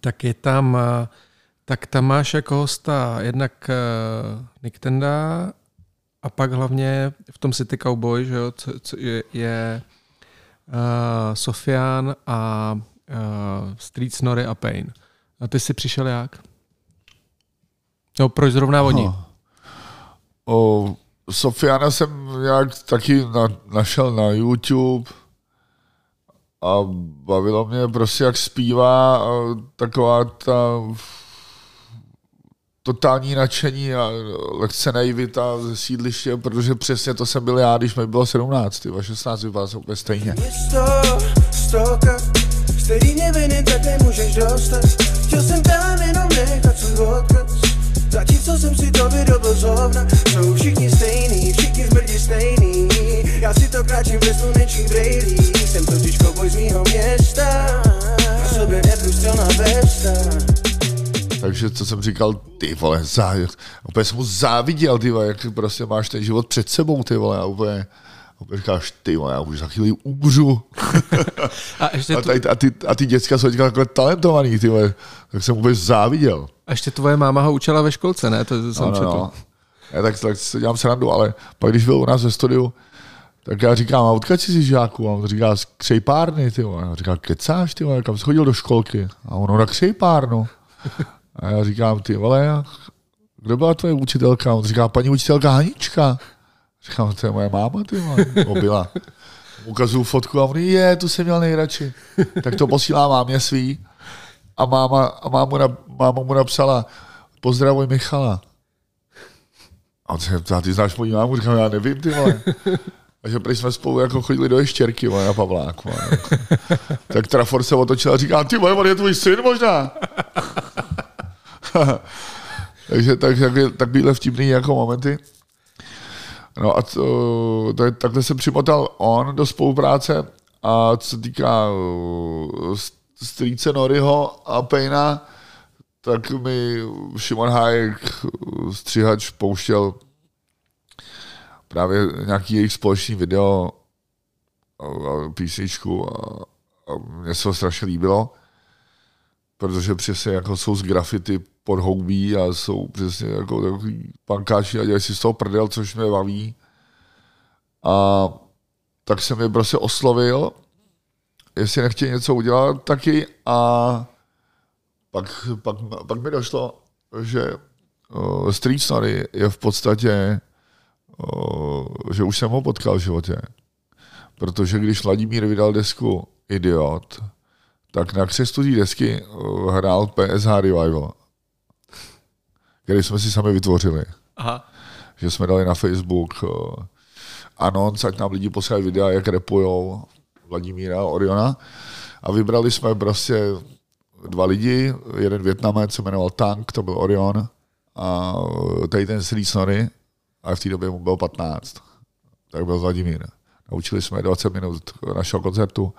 tak je tam, uh, tak tam máš jako hosta jednak uh, Nick Tenda a pak hlavně v tom City Cowboy, že jo, co, co je, je uh, Sofian a uh, Street Snorri a Pain. A ty jsi přišel jak? No, proč zrovna oni? No. O, Sofiana jsem nějak taky na, našel na YouTube a bavilo mě prostě, jak zpívá taková ta totální nadšení a lehce naivita ze sídliště, protože přesně to jsem byl já, když mi bylo 17, a 16 vypadá se úplně stejně. Město, stoka, stejně viny, tak nemůžeš dostat. Chtěl jsem tam jenom nechat svůj odkaz. Zatímco jsem si to vydobil zovna Jsou všichni stejný, všichni smrdí stejný Já si to kráčím ve slunečních brejlí Jsem totiž koboj z mýho města Na sobě neprůstřelná vesta takže co jsem říkal, ty vole, zá, úplně jsem mu záviděl, ty vole, jak prostě máš ten život před sebou, ty vole, a úplně, a říkáš, ty vole, já už za chvíli umřu. a, ještě a, tady, a, ty, a ty děcka jsou takhle talentovaný, ty vole, tak jsem vůbec záviděl. A ještě tvoje máma ho učila ve školce, ne? To jsem no, no, no. Já tak, tak se dělám srandu, ale pak když byl u nás ve studiu, tak já říkám, a odkud jsi žáku? A on říká, z křejpárny, ty A já říkám, kecáš, ty kam jsi chodil do školky? A ono na křejpárnu. A já říkám, ty vole, kdo byla tvoje učitelka? A on říká, paní učitelka Hanička. Říkám, to je moje máma, ty vole. Byla. Ukazuju fotku a on je, tu jsem měl nejradši. Tak to posílá mámě svý a máma, a máma, na, máma mu napsala, pozdravuj Michala. A on se ty znáš moji mámu? Říkám, já nevím, ty vole. A že jsme spolu jako chodili do ještěrky, vole, na Pavláku. Vole. tak Trafor se otočil a říká, ty vole, on je tvůj syn možná. takže tak, tak, takovýhle vtipný jako momenty. No a to, to, takhle se přimotal on do spolupráce a co týká strýce Noriho a Pejna, tak mi Šimon Hájek, střihač, pouštěl právě nějaký jejich společný video a písničku a, a mně se to strašně líbilo, protože přesně jako jsou z grafity pod houbí a jsou přesně jako takový pankáči a dělají si z toho prdel, což mě baví. A tak jsem je prostě oslovil jestli nechtějí něco udělat taky a pak, pak, pak mi došlo, že uh, Street Story je v podstatě, uh, že už jsem ho potkal v životě. Protože když Vladimír vydal desku Idiot, tak na křestu desky uh, hrál PSH Revival, který jsme si sami vytvořili. Aha. Že jsme dali na Facebook uh, anonc, ať nám lidi posílají videa, jak repujou Vladimíra Oriona a vybrali jsme prostě dva lidi, jeden Větnamec se jmenoval Tank, to byl Orion a tady ten Sri Snory a v té době mu bylo 15, tak byl Vladimír. Naučili jsme 20 minut našeho koncertu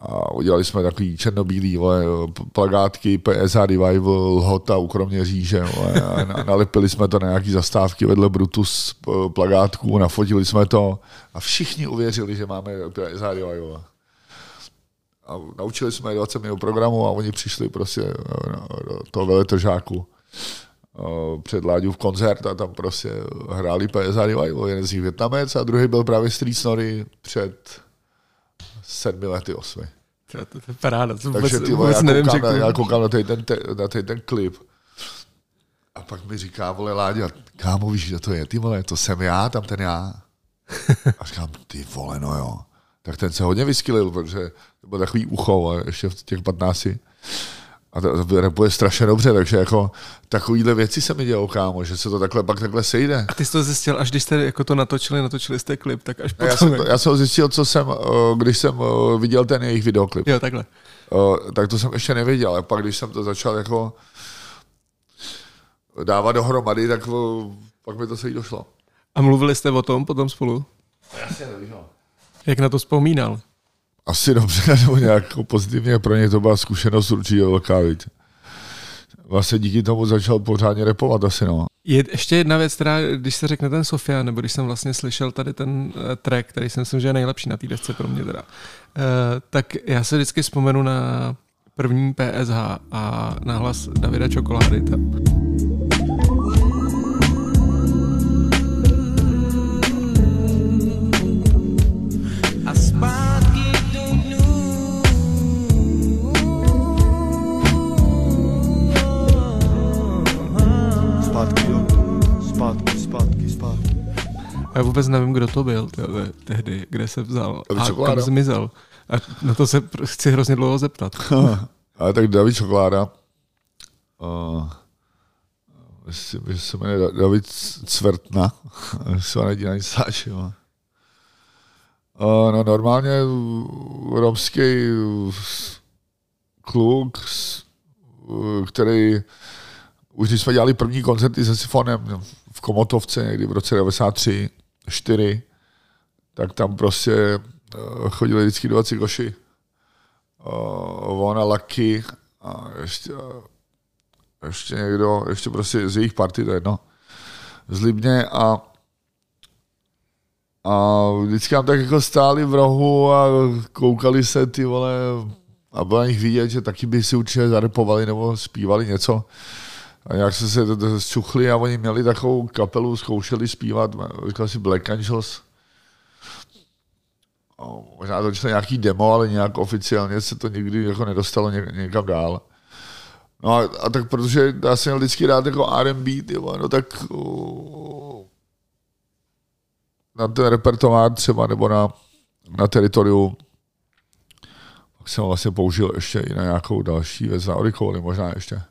A udělali jsme takový černobílý vole, plagátky PSA Revival, Hota u Kroměříže. Vole, a nalepili jsme to na nějaký zastávky vedle Brutus plagátků, nafotili jsme to a všichni uvěřili, že máme PSA Revival. A naučili jsme 20 minut programu a oni přišli prostě do toho veletržáku před v koncert a tam prostě hráli PSA Revival, jeden z nich Větnamec a druhý byl právě Street Snory před sedmi lety, osmi. To, to, to je paráda, to vůbec, Takže ty vole, já, nevím, koukám na, já koukám na ten, ten, na ten, ten klip a pak mi říká, vole, Láďa, kámo, víš, že to je, ty vole, to jsem já, tam ten já. A říkám, ty vole, no jo. Tak ten se hodně vyskylil, protože to byl takový ucho, ještě v těch 15 a to, to repuje strašně dobře, takže jako takovýhle věci se mi dějou, kámo, že se to takhle pak takhle sejde. A ty jsi to zjistil, až když jste jako to natočili, natočili jste klip, tak až potom... Já jsem, to, já jsem zjistil, co jsem, eh, když jsem eh, viděl ten jejich videoklip. Jo, takhle. Eh, tak to jsem ještě nevěděl, ale pak když jsem to začal jako dávat dohromady, tak pak mi to se jí došlo. A mluvili jste o tom potom spolu? Jasně, to Jak na to vzpomínal? Asi dobře, nebo nějak pozitivně pro ně to byla zkušenost určitě velká, víc. Vlastně díky tomu začal pořádně repovat asi, no. Je ještě jedna věc, která, když se řekne ten Sofia, nebo když jsem vlastně slyšel tady ten uh, track, který si myslím, že je nejlepší na té desce pro mě teda, uh, tak já se vždycky vzpomenu na první PSH a na hlas Davida Čokolády. Já vůbec nevím, kdo to byl tyhle, tehdy, kde se vzal a kam zmizel. A na to se chci hrozně dlouho zeptat. Ale tak David Čokláda, uh, myslím, že se jmenuje David Cvrtna, se jmenuje na Sáči, uh, no normálně romský kluk, který už když jsme dělali první koncerty se Sifonem v Komotovce někdy v roce 93, 4, tak tam prostě uh, chodili vždycky dva cikoši. Uh, ona Lucky a ještě, uh, ještě někdo, ještě prostě z jejich party, to je jedno, z Libně a a vždycky tam tak jako stáli v rohu a koukali se ty vole a bylo na nich vidět, že taky by si určitě zarepovali nebo zpívali něco. A nějak se se zčuchli a oni měli takovou kapelu, zkoušeli zpívat, říkal si Black Angels. Možná to je nějaký demo, ale nějak oficiálně se to nikdy jako nedostalo něk, někam dál. No a, a, tak protože já jsem měl vždycky rád jako R&B, tyvo, no tak uh, na ten repertoár třeba nebo na, na teritoriu tak jsem vlastně použil ještě i na nějakou další věc, na Oricoli možná ještě.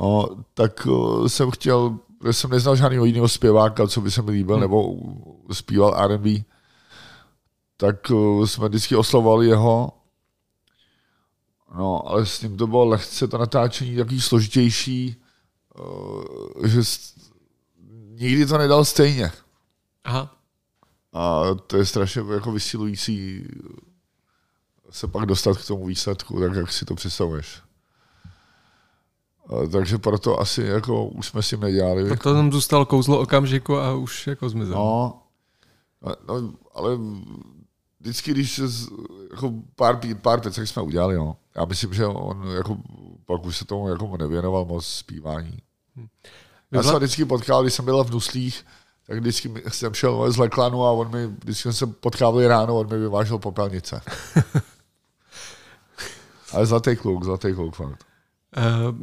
No, tak uh, jsem chtěl, protože jsem neznal žádného jiného zpěváka, co by se mi líbil, hmm. nebo zpíval R&B, tak uh, jsme vždycky oslovovali jeho. No, ale s ním to bylo lehce to natáčení takový složitější, uh, že nikdy to nedal stejně. Aha. A to je strašně jako vysilující se pak dostat k tomu výsledku, tak jak si to představuješ takže proto asi jako už jsme si nedělali. Tak to tam zůstalo kouzlo okamžiku a už jako zmizel. No, no ale vždycky, když se, jako pár, pár pecek jsme udělali, no. Já myslím, že on jako, pak už se tomu jako nevěnoval moc zpívání. Hm. Já jsem vždycky potkal, když jsem byl v Nuslích, tak vždycky jsem šel z Leklanu a on mi, vždycky jsem se potkávali ráno, on mi vyvážel popelnice. Ale zlatý kluk, zlatý kluk fakt. Uh,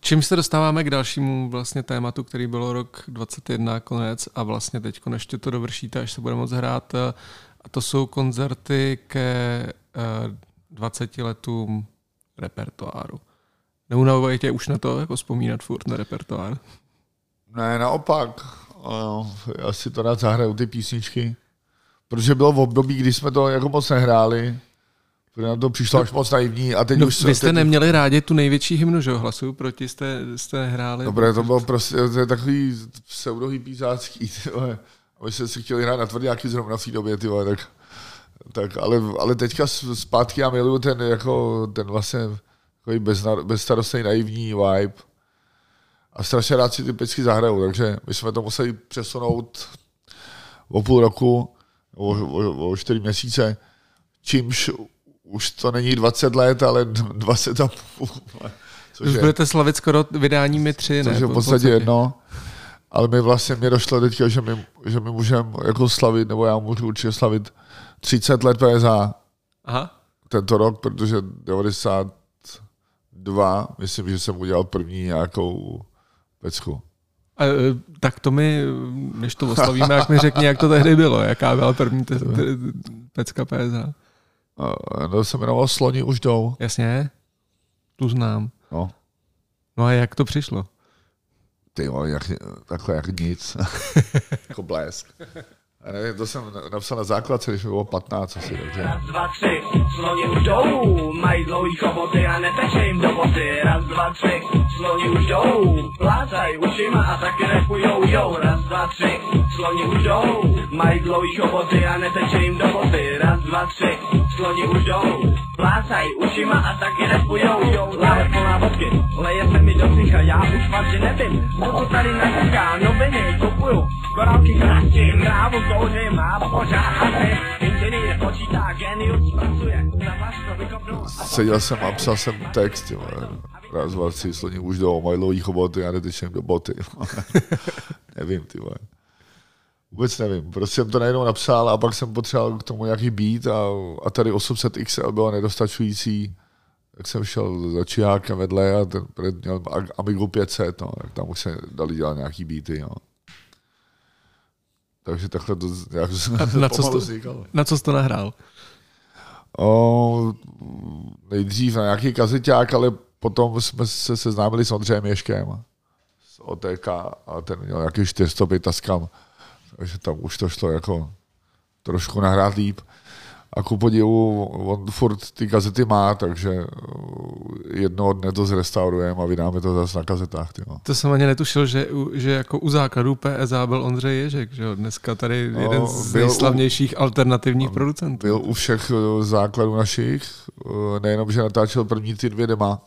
Čím se dostáváme k dalšímu vlastně tématu, který bylo rok 21 konec a vlastně teď ještě to dovršíte, až se bude moc hrát. A to jsou koncerty ke 20 eh, letům repertoáru. Neunavují tě už na to jako vzpomínat furt na repertoár? Ne, naopak. Já si to rád zahraju ty písničky. Protože bylo v období, kdy jsme to jako moc nehráli protože nám to přišlo až moc naivní. A teď no, už vy jste teď... neměli rádi tu největší hymnu, že jo? Hlasu proti jste, jste hráli. Dobré, to bylo prostě to je takový pseudohypízácký, A my jsme si chtěli hrát na tvrdáky zrovna v té době, tyhle, tak Tak, ale, ale teďka zpátky já miluju ten, jako, ten vlastně takový bezstarostný naivní vibe. A strašně rád si ty pecky zahrajou, takže my jsme to museli přesunout o půl roku, o, o, o čtyři měsíce, čímž už to není 20 let, ale 20 a půl. Což už je, budete slavit skoro vydáními tři, ne? Což je v podstatě jedno. Ale mi vlastně mě došlo teďka, že my, že my můžeme jako slavit, nebo já můžu určitě slavit 30 let PSA. Aha. Tento rok, protože 92, myslím, že jsem udělal první nějakou pecku. A, e, tak to mi, než to oslavíme, jak mi řekni, jak to tehdy bylo, jaká byla první te, te, pecka PSA. To se jmenovalo Sloni už jdou. Jasně, tu znám. No. No a jak to přišlo? Ty jo, jak, takhle jak nic. jako blesk. Já nevím, to jsem napsal na základce, když mi bylo 15 asi, takže... Raz, dva, tři, sloni už jdou, mají dlouhý choboty a neteče jim do boty. Raz, dva, tři, sloni už jdou, plácaj ušima a taky repujou, jo. Raz, dva, tři, sloni už jdou, mají dlouhý choboty a neteče jim do boty. Raz, dva, tři, sloni už jdou, plácaj ušima a taky repujou, jo. Láhev plná vodky, leje se mi do psycha, já už fakt, že nevím, kdo to tady natíká, noviny kupuju, korálky krátím, krávu kouřím a pořád inženýr počítá, genius pracuje, vás to vykopnu. Seděl jsem a psal jsem text, jo. Raz, dva, tři, sloní už do mají dlouhý choboty, já netečím do boty. nevím, ty vole. Vůbec nevím. Prostě jsem to najednou napsal a pak jsem potřeboval k tomu nějaký beat a, a tady 800 XL bylo nedostačující. Tak jsem šel za čihákem vedle a ten měl Amigo 500, no, tak tam už se dali dělat nějaký beaty. No. Takže takhle to nějak na, co to, na co jsi to nahrál? O, nejdřív na nějaký kazeťák, ale potom jsme se seznámili s Ondřejem Ješkem z OTK a ten měl nějaký 405 taskam, takže tam už to šlo jako trošku nahrát líp. A ku podivu, on furt ty kazety má, takže uh, jednoho dne to zrestaurujeme a vydáme to zase na kazetách. Tyjo. To jsem ani netušil, že, že jako u základu PSA byl Ondřej Ježek, že jo? dneska tady no, jeden z nejslavnějších u, alternativních producentů. Byl u všech uh, základů našich, uh, nejenom, že natáčel první ty dvě dema,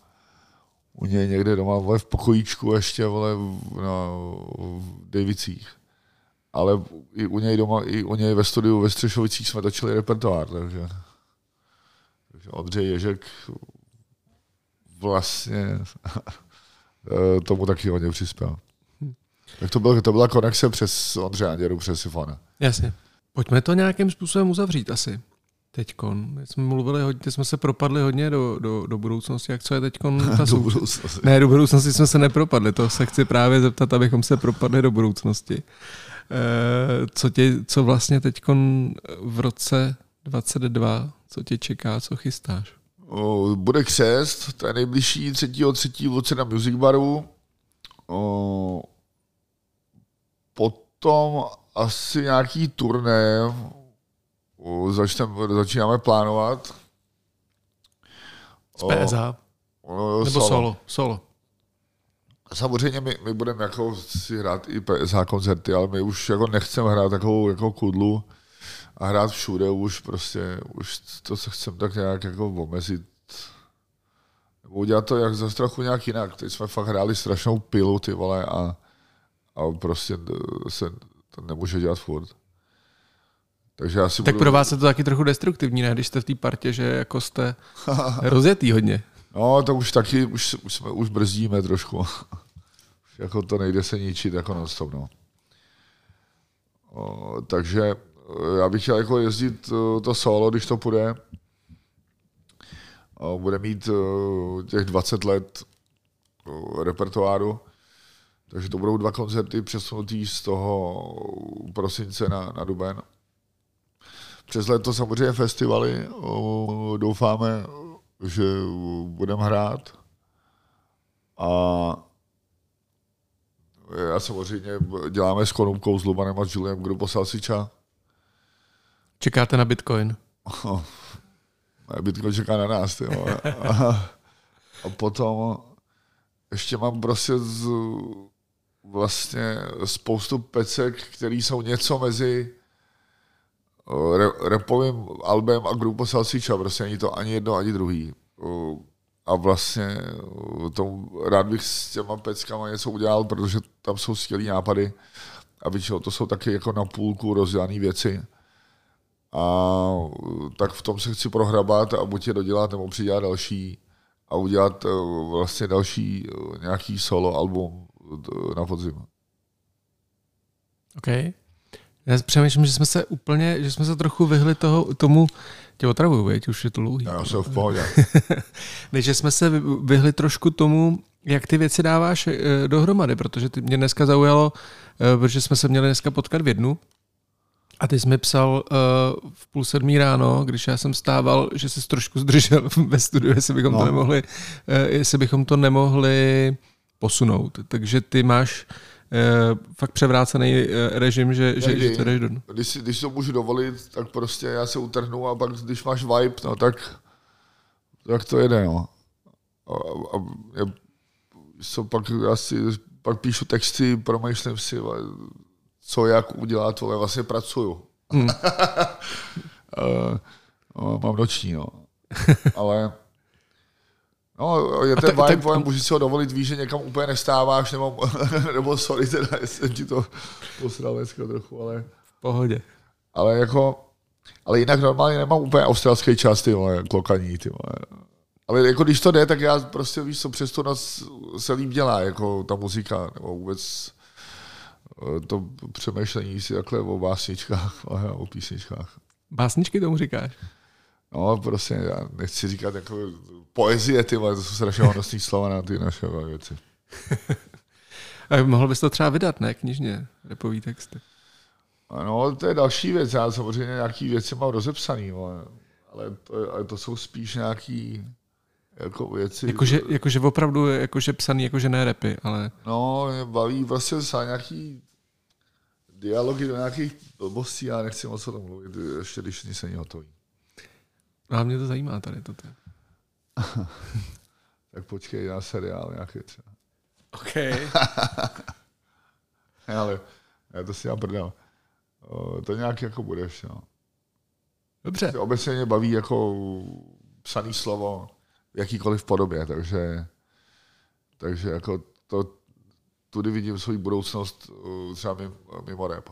u něj někde doma vole, v pokojíčku ještě vole, na, v Davicích ale i u něj doma, i u něj ve studiu ve Střešovicích jsme točili repertoár, takže, takže Ondřej Ježek vlastně tomu taky hodně přispěl. Tak to, byl, to byla konexe přes Ondřeje Anděru, přes Sifona. Jasně. Pojďme to nějakým způsobem uzavřít asi. Teďkon. Jsme mluvili hodně, jsme se propadli hodně do, do, do budoucnosti. Jak co je teďkon ta do budoucnosti. Ne, do budoucnosti jsme se nepropadli. To se chci právě zeptat, abychom se propadli do budoucnosti. Eh, co, tě, co vlastně teď v roce 22, co tě čeká, co chystáš? O, bude křest, to je nejbližší třetího třetí v na Music Baru. O, potom asi nějaký turné o, začnem, začínáme plánovat. Z PSA? O, Nebo solo? Solo. solo. Samozřejmě my, my budeme jako si hrát i PSH koncerty, ale my už jako nechceme hrát takovou jako kudlu a hrát všude už prostě, už to se chceme tak nějak jako omezit. Nebo udělat to jak za trochu nějak jinak. Teď jsme fakt hráli strašnou pilu, ty vole, a, a prostě se to nemůže dělat furt. Takže já si tak budu... pro vás je to taky trochu destruktivní, ne? Když jste v té partě, že jako jste rozjetý hodně. No, to už taky, už, už, jsme, už brzdíme trošku jako to nejde se ničit jako non stop, no. O, takže e, já bych chtěl jako jezdit e, to solo, když to půjde. O, bude mít o, těch 20 let repertoáru, takže to budou dva koncerty přesunutý z toho prosince na, na duben. Přes leto samozřejmě festivaly, doufáme, že budeme hrát. A já samozřejmě děláme s Konumkou, s Lubanem a s Juliem, kdo poslal si ča. Čekáte na Bitcoin? Oh, Bitcoin čeká na nás. Tyjo. A, a potom ještě mám prostě z, vlastně spoustu pecek, které jsou něco mezi re, repovým albem a Grupo Salsicha, prostě není to ani jedno, ani druhý. A vlastně uh, to, rád bych s těma peckama něco udělal, protože tam jsou skvělý nápady a většinou to jsou taky jako na půlku rozdělané věci. A uh, tak v tom se chci prohrabat a buď je dodělat, nebo přidělat další a udělat uh, vlastně další nějaký solo album na podzim. OK. Já přemýšlím, že jsme se úplně, že jsme se trochu vyhli toho, tomu, tě otravuju, veď, už je to dlouhý. Já jsem v pohodě. Ne, že jsme se vy- vyhli trošku tomu, jak ty věci dáváš eh, dohromady, protože ty mě dneska zaujalo, eh, protože jsme se měli dneska potkat v jednu a ty jsi mi psal uh, v půl sedmí ráno, když já jsem stával, že jsi trošku zdržel ve studiu, jestli bychom, no. to nemohli, uh, jestli bychom to nemohli posunout. Takže ty máš uh, fakt převrácený uh, režim, že, že, že to jdeš do dnu. Když, když to můžu dovolit, tak prostě já se utrhnu a pak, když máš vibe, no tak, tak to jede, no. A, a, a co pak, já si, pak píšu texty, promýšlím si, co jak udělat, vole, vlastně pracuju. Hmm. uh, no, mám noční, no. Ale No, je ten vibe, vole, můžeš si ho dovolit, víš, že někam úplně nestáváš, nebo, nebo sorry, teda, jsem ti to posral dneska trochu, ale... V pohodě. Ale jako, ale jinak normálně nemám úplně australský čas, ty vole, klokaní, ty vole. Ale jako když to jde, tak já prostě víš, co přes tu noc se líp dělá, jako ta muzika, nebo vůbec eh, to přemýšlení si takhle o básničkách, ale o písničkách. Básničky tomu říkáš? No, prostě já nechci říkat jako poezie, ty vole, to jsou strašně honosný slova na ty naše věci. A mohl bys to třeba vydat, ne? Knižně, repový texty. No, to je další věc. Já samozřejmě nějaký věci mám rozepsaný, vole. ale to, ale to jsou spíš nějaký jako věci. Jakože, jakože opravdu, jakože psaný, jakože ne repy, ale No, mě baví vlastně za nějaký dialogy do nějakých blbostí, já nechci moc o tom mluvit, ještě když nic není hotový. A mě to zajímá tady toto. Tak počkej na seriál nějaký třeba. OK. Ne, ale já to si já prdel. O, To nějak jako budeš, no. Dobře. Obecně mě baví jako psaný slovo v jakýkoliv podobě, takže, takže jako to, tudy vidím svou budoucnost třeba mimo, mimo rap.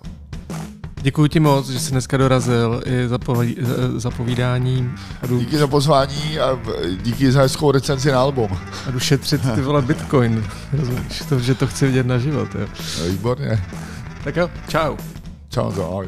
Děkuji ti moc, že jsi dneska dorazil i za, poví, za- povídání jdu, Díky za pozvání a díky za hezkou recenzi na album. a jdu šetřit ty vole bitcoin. Rozumíš, to, že to chci vidět na život. Jo. Výborně. Tak jo, čau. Čau, ahoj.